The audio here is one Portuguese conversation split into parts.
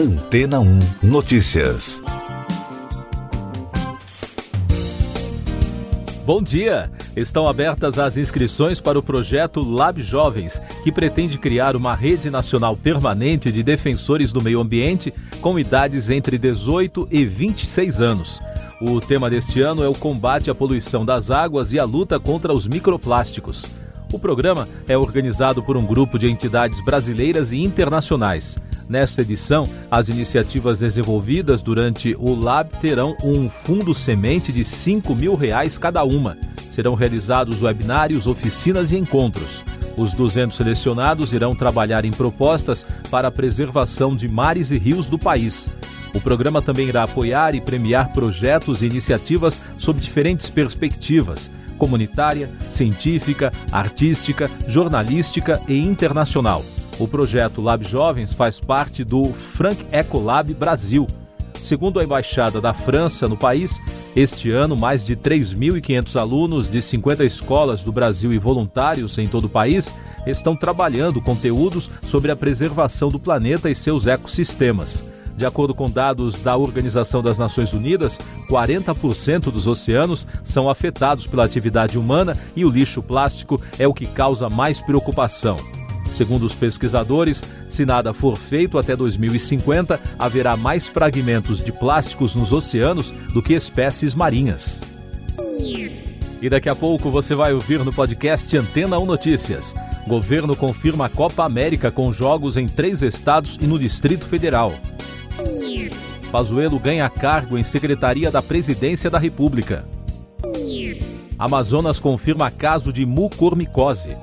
Antena 1 Notícias. Bom dia! Estão abertas as inscrições para o projeto Lab Jovens, que pretende criar uma rede nacional permanente de defensores do meio ambiente com idades entre 18 e 26 anos. O tema deste ano é o combate à poluição das águas e a luta contra os microplásticos. O programa é organizado por um grupo de entidades brasileiras e internacionais. Nesta edição, as iniciativas desenvolvidas durante o Lab terão um fundo semente de 5 mil reais cada uma. Serão realizados webinários, oficinas e encontros. Os 200 selecionados irão trabalhar em propostas para a preservação de mares e rios do país. O programa também irá apoiar e premiar projetos e iniciativas sob diferentes perspectivas comunitária, científica, artística, jornalística e internacional. O projeto Lab Jovens faz parte do Frank Ecolab Brasil. Segundo a Embaixada da França no país, este ano mais de 3.500 alunos de 50 escolas do Brasil e voluntários em todo o país estão trabalhando conteúdos sobre a preservação do planeta e seus ecossistemas. De acordo com dados da Organização das Nações Unidas, 40% dos oceanos são afetados pela atividade humana e o lixo plástico é o que causa mais preocupação. Segundo os pesquisadores, se nada for feito até 2050, haverá mais fragmentos de plásticos nos oceanos do que espécies marinhas. E daqui a pouco você vai ouvir no podcast Antena 1 Notícias. Governo confirma a Copa América com jogos em três estados e no Distrito Federal. Pazuello ganha cargo em Secretaria da Presidência da República. Amazonas confirma caso de mucormicose.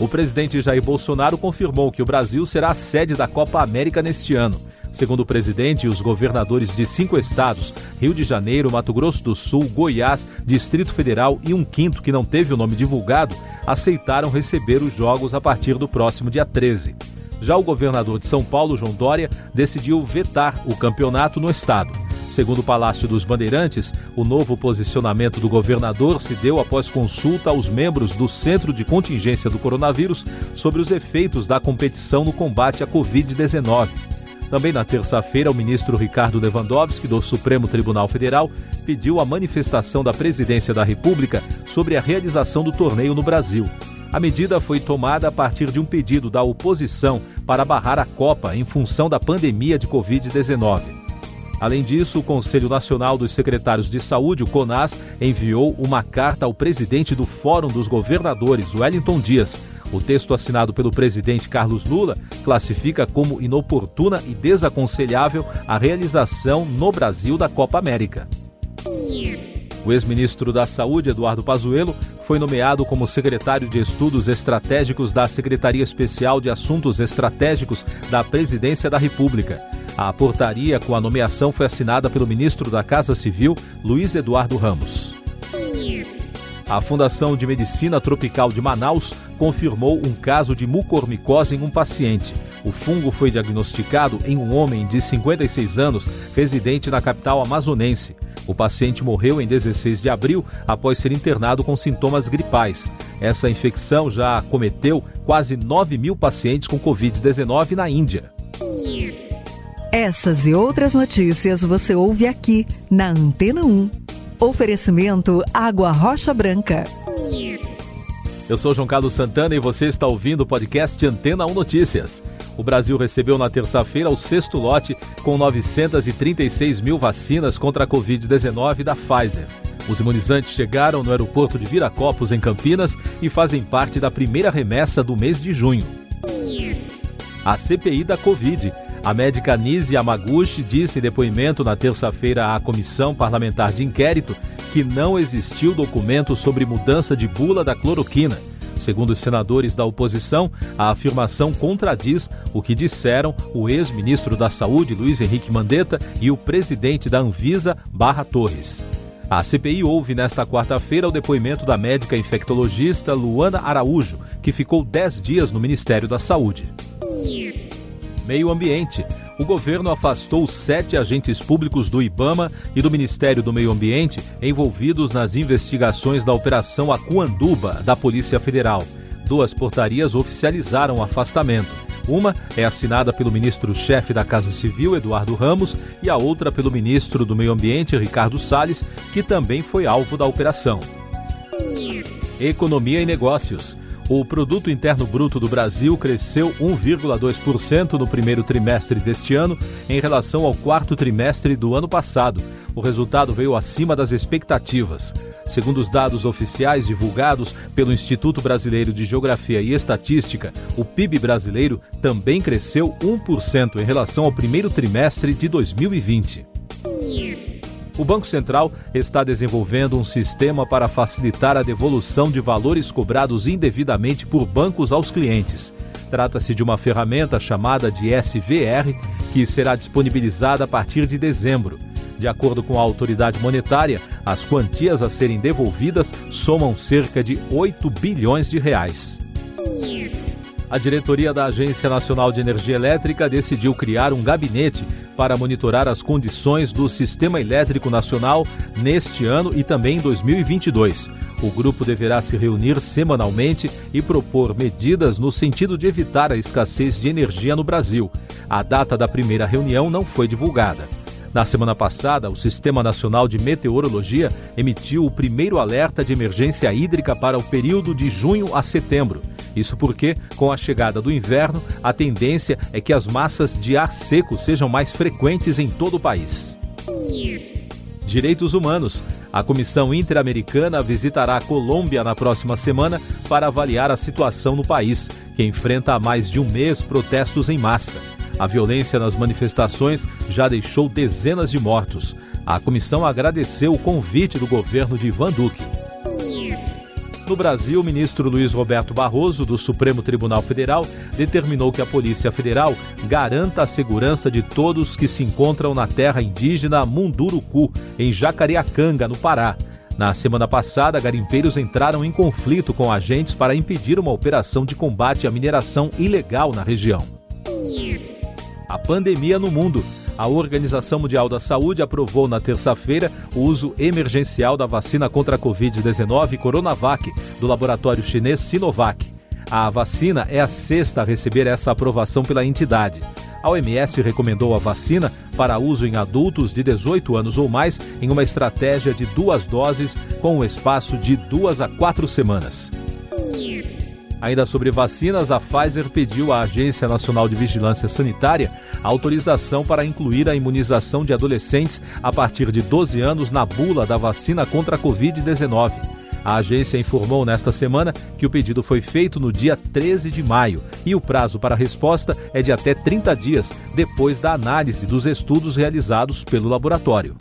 O presidente Jair Bolsonaro confirmou que o Brasil será a sede da Copa América neste ano. Segundo o presidente, os governadores de cinco estados, Rio de Janeiro, Mato Grosso do Sul, Goiás, Distrito Federal e um quinto que não teve o nome divulgado, aceitaram receber os jogos a partir do próximo dia 13. Já o governador de São Paulo, João Dória, decidiu vetar o campeonato no estado. Segundo o Palácio dos Bandeirantes, o novo posicionamento do governador se deu após consulta aos membros do Centro de Contingência do Coronavírus sobre os efeitos da competição no combate à Covid-19. Também na terça-feira, o ministro Ricardo Lewandowski, do Supremo Tribunal Federal, pediu a manifestação da Presidência da República sobre a realização do torneio no Brasil. A medida foi tomada a partir de um pedido da oposição para barrar a Copa em função da pandemia de Covid-19. Além disso, o Conselho Nacional dos Secretários de Saúde, o CONAS, enviou uma carta ao presidente do Fórum dos Governadores, Wellington Dias. O texto assinado pelo presidente Carlos Lula classifica como inoportuna e desaconselhável a realização no Brasil da Copa América. O ex-ministro da Saúde, Eduardo Pazuello, foi nomeado como secretário de Estudos Estratégicos da Secretaria Especial de Assuntos Estratégicos da Presidência da República. A portaria com a nomeação foi assinada pelo ministro da Casa Civil, Luiz Eduardo Ramos. A Fundação de Medicina Tropical de Manaus confirmou um caso de mucormicose em um paciente. O fungo foi diagnosticado em um homem de 56 anos, residente na capital amazonense. O paciente morreu em 16 de abril após ser internado com sintomas gripais. Essa infecção já cometeu quase 9 mil pacientes com Covid-19 na Índia. Essas e outras notícias você ouve aqui na Antena 1. Oferecimento Água Rocha Branca. Eu sou João Carlos Santana e você está ouvindo o podcast Antena 1 Notícias. O Brasil recebeu na terça-feira o sexto lote com 936 mil vacinas contra a Covid-19 da Pfizer. Os imunizantes chegaram no aeroporto de Viracopos, em Campinas, e fazem parte da primeira remessa do mês de junho. A CPI da Covid a médica Nise Yamaguchi disse em depoimento na terça-feira à Comissão Parlamentar de Inquérito que não existiu documento sobre mudança de bula da cloroquina. Segundo os senadores da oposição, a afirmação contradiz o que disseram o ex-ministro da Saúde, Luiz Henrique Mandetta, e o presidente da Anvisa, Barra Torres. A CPI ouve nesta quarta-feira o depoimento da médica infectologista Luana Araújo, que ficou 10 dias no Ministério da Saúde. Meio Ambiente. O governo afastou sete agentes públicos do IBAMA e do Ministério do Meio Ambiente envolvidos nas investigações da Operação Acuanduba da Polícia Federal. Duas portarias oficializaram o afastamento. Uma é assinada pelo ministro-chefe da Casa Civil, Eduardo Ramos, e a outra pelo ministro do Meio Ambiente, Ricardo Salles, que também foi alvo da operação. Economia e negócios. O produto interno bruto do Brasil cresceu 1,2% no primeiro trimestre deste ano em relação ao quarto trimestre do ano passado. O resultado veio acima das expectativas. Segundo os dados oficiais divulgados pelo Instituto Brasileiro de Geografia e Estatística, o PIB brasileiro também cresceu 1% em relação ao primeiro trimestre de 2020. O Banco Central está desenvolvendo um sistema para facilitar a devolução de valores cobrados indevidamente por bancos aos clientes. Trata-se de uma ferramenta chamada de SVR, que será disponibilizada a partir de dezembro. De acordo com a autoridade monetária, as quantias a serem devolvidas somam cerca de 8 bilhões de reais. A diretoria da Agência Nacional de Energia Elétrica decidiu criar um gabinete para monitorar as condições do Sistema Elétrico Nacional neste ano e também em 2022. O grupo deverá se reunir semanalmente e propor medidas no sentido de evitar a escassez de energia no Brasil. A data da primeira reunião não foi divulgada. Na semana passada, o Sistema Nacional de Meteorologia emitiu o primeiro alerta de emergência hídrica para o período de junho a setembro. Isso porque, com a chegada do inverno, a tendência é que as massas de ar seco sejam mais frequentes em todo o país. Direitos Humanos. A Comissão Interamericana visitará a Colômbia na próxima semana para avaliar a situação no país, que enfrenta há mais de um mês protestos em massa. A violência nas manifestações já deixou dezenas de mortos. A comissão agradeceu o convite do governo de Ivan Duque. No Brasil, o ministro Luiz Roberto Barroso, do Supremo Tribunal Federal, determinou que a Polícia Federal garanta a segurança de todos que se encontram na terra indígena Munduruku, em Jacareacanga, no Pará. Na semana passada, garimpeiros entraram em conflito com agentes para impedir uma operação de combate à mineração ilegal na região. A pandemia no mundo. A Organização Mundial da Saúde aprovou na terça-feira o uso emergencial da vacina contra a Covid-19 Coronavac, do laboratório chinês Sinovac. A vacina é a sexta a receber essa aprovação pela entidade. A OMS recomendou a vacina para uso em adultos de 18 anos ou mais em uma estratégia de duas doses com um espaço de duas a quatro semanas. Ainda sobre vacinas, a Pfizer pediu à Agência Nacional de Vigilância Sanitária autorização para incluir a imunização de adolescentes a partir de 12 anos na bula da vacina contra a Covid-19. A agência informou nesta semana que o pedido foi feito no dia 13 de maio e o prazo para resposta é de até 30 dias depois da análise dos estudos realizados pelo laboratório.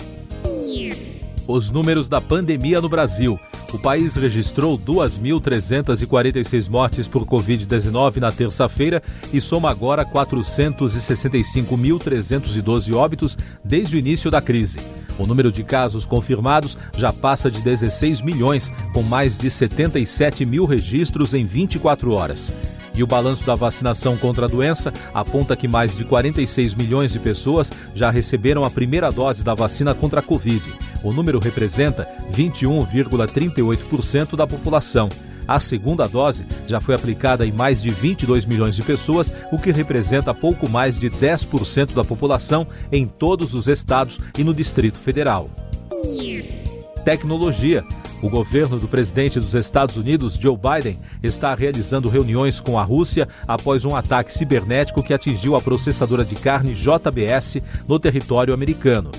Os números da pandemia no Brasil. O país registrou 2.346 mortes por Covid-19 na terça-feira e soma agora 465.312 óbitos desde o início da crise. O número de casos confirmados já passa de 16 milhões, com mais de 77 mil registros em 24 horas. E o balanço da vacinação contra a doença aponta que mais de 46 milhões de pessoas já receberam a primeira dose da vacina contra a Covid. O número representa 21,38% da população. A segunda dose já foi aplicada em mais de 22 milhões de pessoas, o que representa pouco mais de 10% da população em todos os estados e no Distrito Federal. Tecnologia. O governo do presidente dos Estados Unidos, Joe Biden, está realizando reuniões com a Rússia após um ataque cibernético que atingiu a processadora de carne JBS no território americano.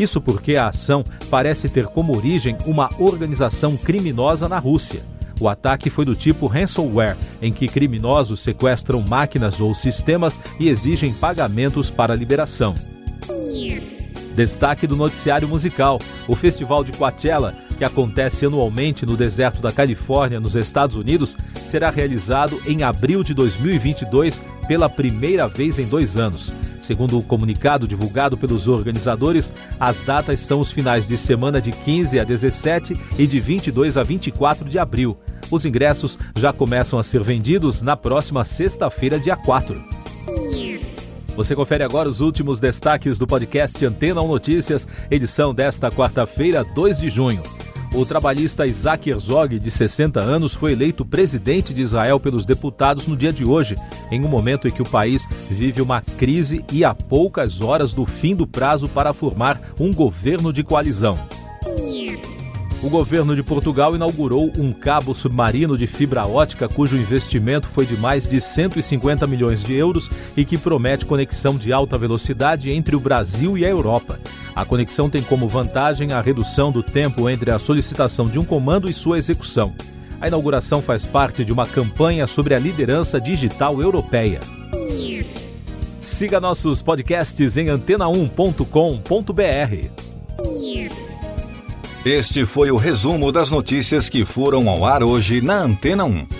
Isso porque a ação parece ter como origem uma organização criminosa na Rússia. O ataque foi do tipo ransomware, em que criminosos sequestram máquinas ou sistemas e exigem pagamentos para liberação. Destaque do noticiário musical: o Festival de Coachella, que acontece anualmente no deserto da Califórnia, nos Estados Unidos, será realizado em abril de 2022 pela primeira vez em dois anos. Segundo o comunicado divulgado pelos organizadores, as datas são os finais de semana de 15 a 17 e de 22 a 24 de abril. Os ingressos já começam a ser vendidos na próxima sexta-feira, dia 4. Você confere agora os últimos destaques do podcast Antena 1 Notícias, edição desta quarta-feira, 2 de junho. O trabalhista Isaac Herzog, de 60 anos, foi eleito presidente de Israel pelos deputados no dia de hoje, em um momento em que o país vive uma crise e há poucas horas do fim do prazo para formar um governo de coalizão. O governo de Portugal inaugurou um cabo submarino de fibra ótica cujo investimento foi de mais de 150 milhões de euros e que promete conexão de alta velocidade entre o Brasil e a Europa. A conexão tem como vantagem a redução do tempo entre a solicitação de um comando e sua execução. A inauguração faz parte de uma campanha sobre a liderança digital europeia. Siga nossos podcasts em antena1.com.br. Este foi o resumo das notícias que foram ao ar hoje na Antena 1.